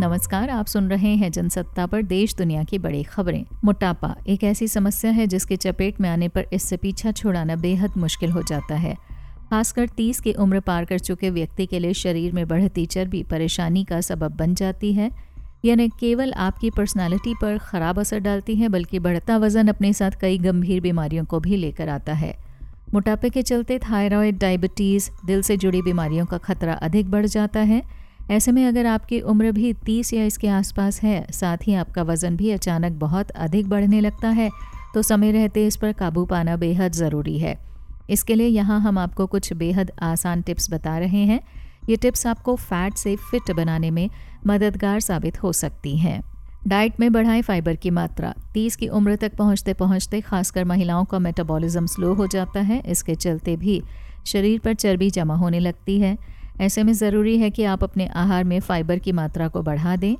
नमस्कार, आप सुन रहे हैं जनसत्ता पर देश दुनिया की बड़ी खबरें। मोटापा एक ऐसी समस्या है जिसके चपेट में आने पर इससे पीछा छुड़ाना बेहद मुश्किल हो जाता है। खासकर तीस की उम्र पार कर चुके व्यक्ति के लिए शरीर में बढ़ती चर्बी परेशानी का सबब बन जाती है। यह न केवल आपकी पर्सनालिटी पर ख़राब असर डालती है, बल्कि बढ़ता वज़न अपने साथ कई गंभीर बीमारियों को भी लेकर आता है। मोटापे के चलते थायराइड, डायबिटीज़, दिल से जुड़ी बीमारियों का खतरा अधिक बढ़ जाता है। ऐसे में अगर आपकी उम्र भी 30 या इसके आसपास है, साथ ही आपका वज़न भी अचानक बहुत अधिक बढ़ने लगता है तो समय रहते इस पर काबू पाना बेहद ज़रूरी है। इसके लिए यहाँ हम आपको कुछ बेहद आसान टिप्स बता रहे हैं। ये टिप्स आपको फैट से फिट बनाने में मददगार साबित हो सकती हैं। डाइट में बढ़ाएँ फाइबर की मात्रा। 30 की उम्र तक पहुँचते पहुँचते खासकर महिलाओं का मेटाबॉलिज्म स्लो हो जाता है, इसके चलते भी शरीर पर चर्बी जमा होने लगती है। ऐसे में ज़रूरी है कि आप अपने आहार में फ़ाइबर की मात्रा को बढ़ा दें।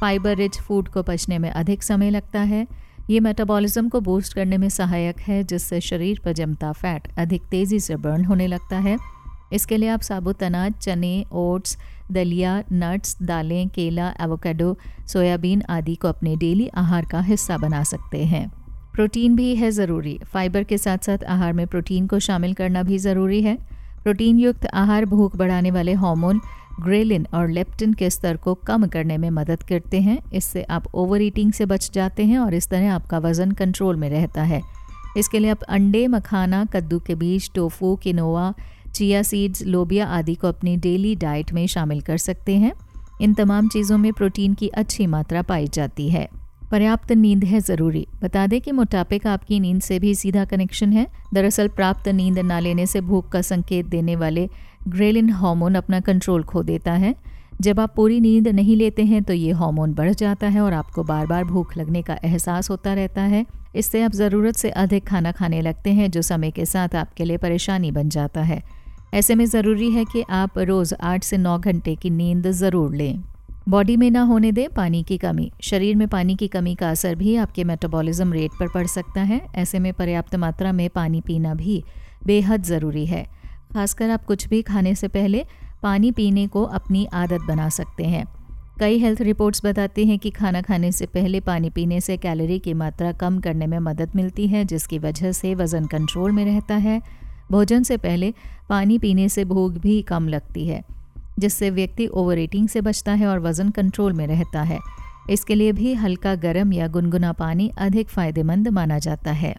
फाइबर रिच फ़ूड को पचने में अधिक समय लगता है। ये मेटाबॉलिज्म को बूस्ट करने में सहायक है, जिससे शरीर पर जमता फैट अधिक तेज़ी से बर्न होने लगता है। इसके लिए आप साबुत अनाज, चने, ओट्स, दलिया, नट्स, दालें, केला, एवोकेडो, सोयाबीन आदि को अपने डेली आहार का हिस्सा बना सकते हैं। प्रोटीन भी है ज़रूरी। फाइबर के साथ साथ आहार में प्रोटीन को शामिल करना भी ज़रूरी है। प्रोटीन युक्त आहार भूख बढ़ाने वाले हार्मोन ग्रेलिन और लेप्टिन के स्तर को कम करने में मदद करते हैं। इससे आप ओवर ईटिंग से बच जाते हैं और इस तरह आपका वज़न कंट्रोल में रहता है। इसके लिए आप अंडे, मखाना, कद्दू के बीज, टोफू किनोवा चिया सीड्स, लोबिया आदि को अपनी डेली डाइट में शामिल कर सकते हैं। इन तमाम चीज़ों में प्रोटीन की अच्छी मात्रा पाई जाती है। पर्याप्त नींद है ज़रूरी। बता दें कि मोटापे का आपकी नींद से भी सीधा कनेक्शन है। दरअसल प्राप्त नींद ना लेने से भूख का संकेत देने वाले ग्रेलिन हार्मोन अपना कंट्रोल खो देता है। जब आप पूरी नींद नहीं लेते हैं तो ये हार्मोन बढ़ जाता है और आपको बार बार भूख लगने का एहसास होता रहता है। इससे आप ज़रूरत से अधिक खाना खाने लगते हैं, जो समय के साथ आपके लिए परेशानी बन जाता है। ऐसे में ज़रूरी है कि आप रोज़ आठ से नौ घंटे की नींद ज़रूर लें। बॉडी में ना होने दें पानी की कमी। शरीर में पानी की कमी का असर भी आपके मेटाबॉलिज्म रेट पर पड़ सकता है। ऐसे में पर्याप्त मात्रा में पानी पीना भी बेहद ज़रूरी है। खासकर आप कुछ भी खाने से पहले पानी पीने को अपनी आदत बना सकते हैं। कई हेल्थ रिपोर्ट्स बताते हैं कि खाना खाने से पहले पानी पीने से कैलोरी की मात्रा कम करने में मदद मिलती है, जिसकी वजह से वज़न कंट्रोल में रहता है। भोजन से पहले पानी पीने से भूख भी कम लगती है। जिससे व्यक्ति ओवर ईटिंग से बचता है और वज़न कंट्रोल में रहता है। इसके लिए भी हल्का गर्म या गुनगुना पानी अधिक फ़ायदेमंद माना जाता है।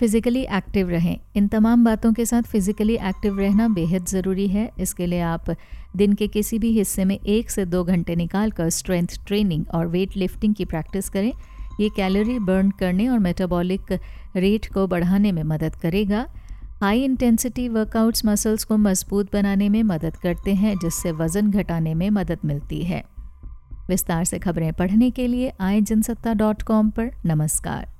फिज़िकली एक्टिव रहें। इन तमाम बातों के साथ फिज़िकली एक्टिव रहना बेहद ज़रूरी है। इसके लिए आप दिन के किसी भी हिस्से में एक से दो घंटे निकाल कर स्ट्रेंथ ट्रेनिंग और वेट लिफ्टिंग की प्रैक्टिस करें। ये कैलोरी बर्न करने और मेटाबॉलिक रेट को बढ़ाने में मदद करेगा। हाई इंटेंसिटी वर्कआउट्स मसल्स को मज़बूत बनाने में मदद करते हैं, जिससे वज़न घटाने में मदद मिलती है। विस्तार से खबरें पढ़ने के लिए आए जनसत्ता डॉट कॉम पर। नमस्कार।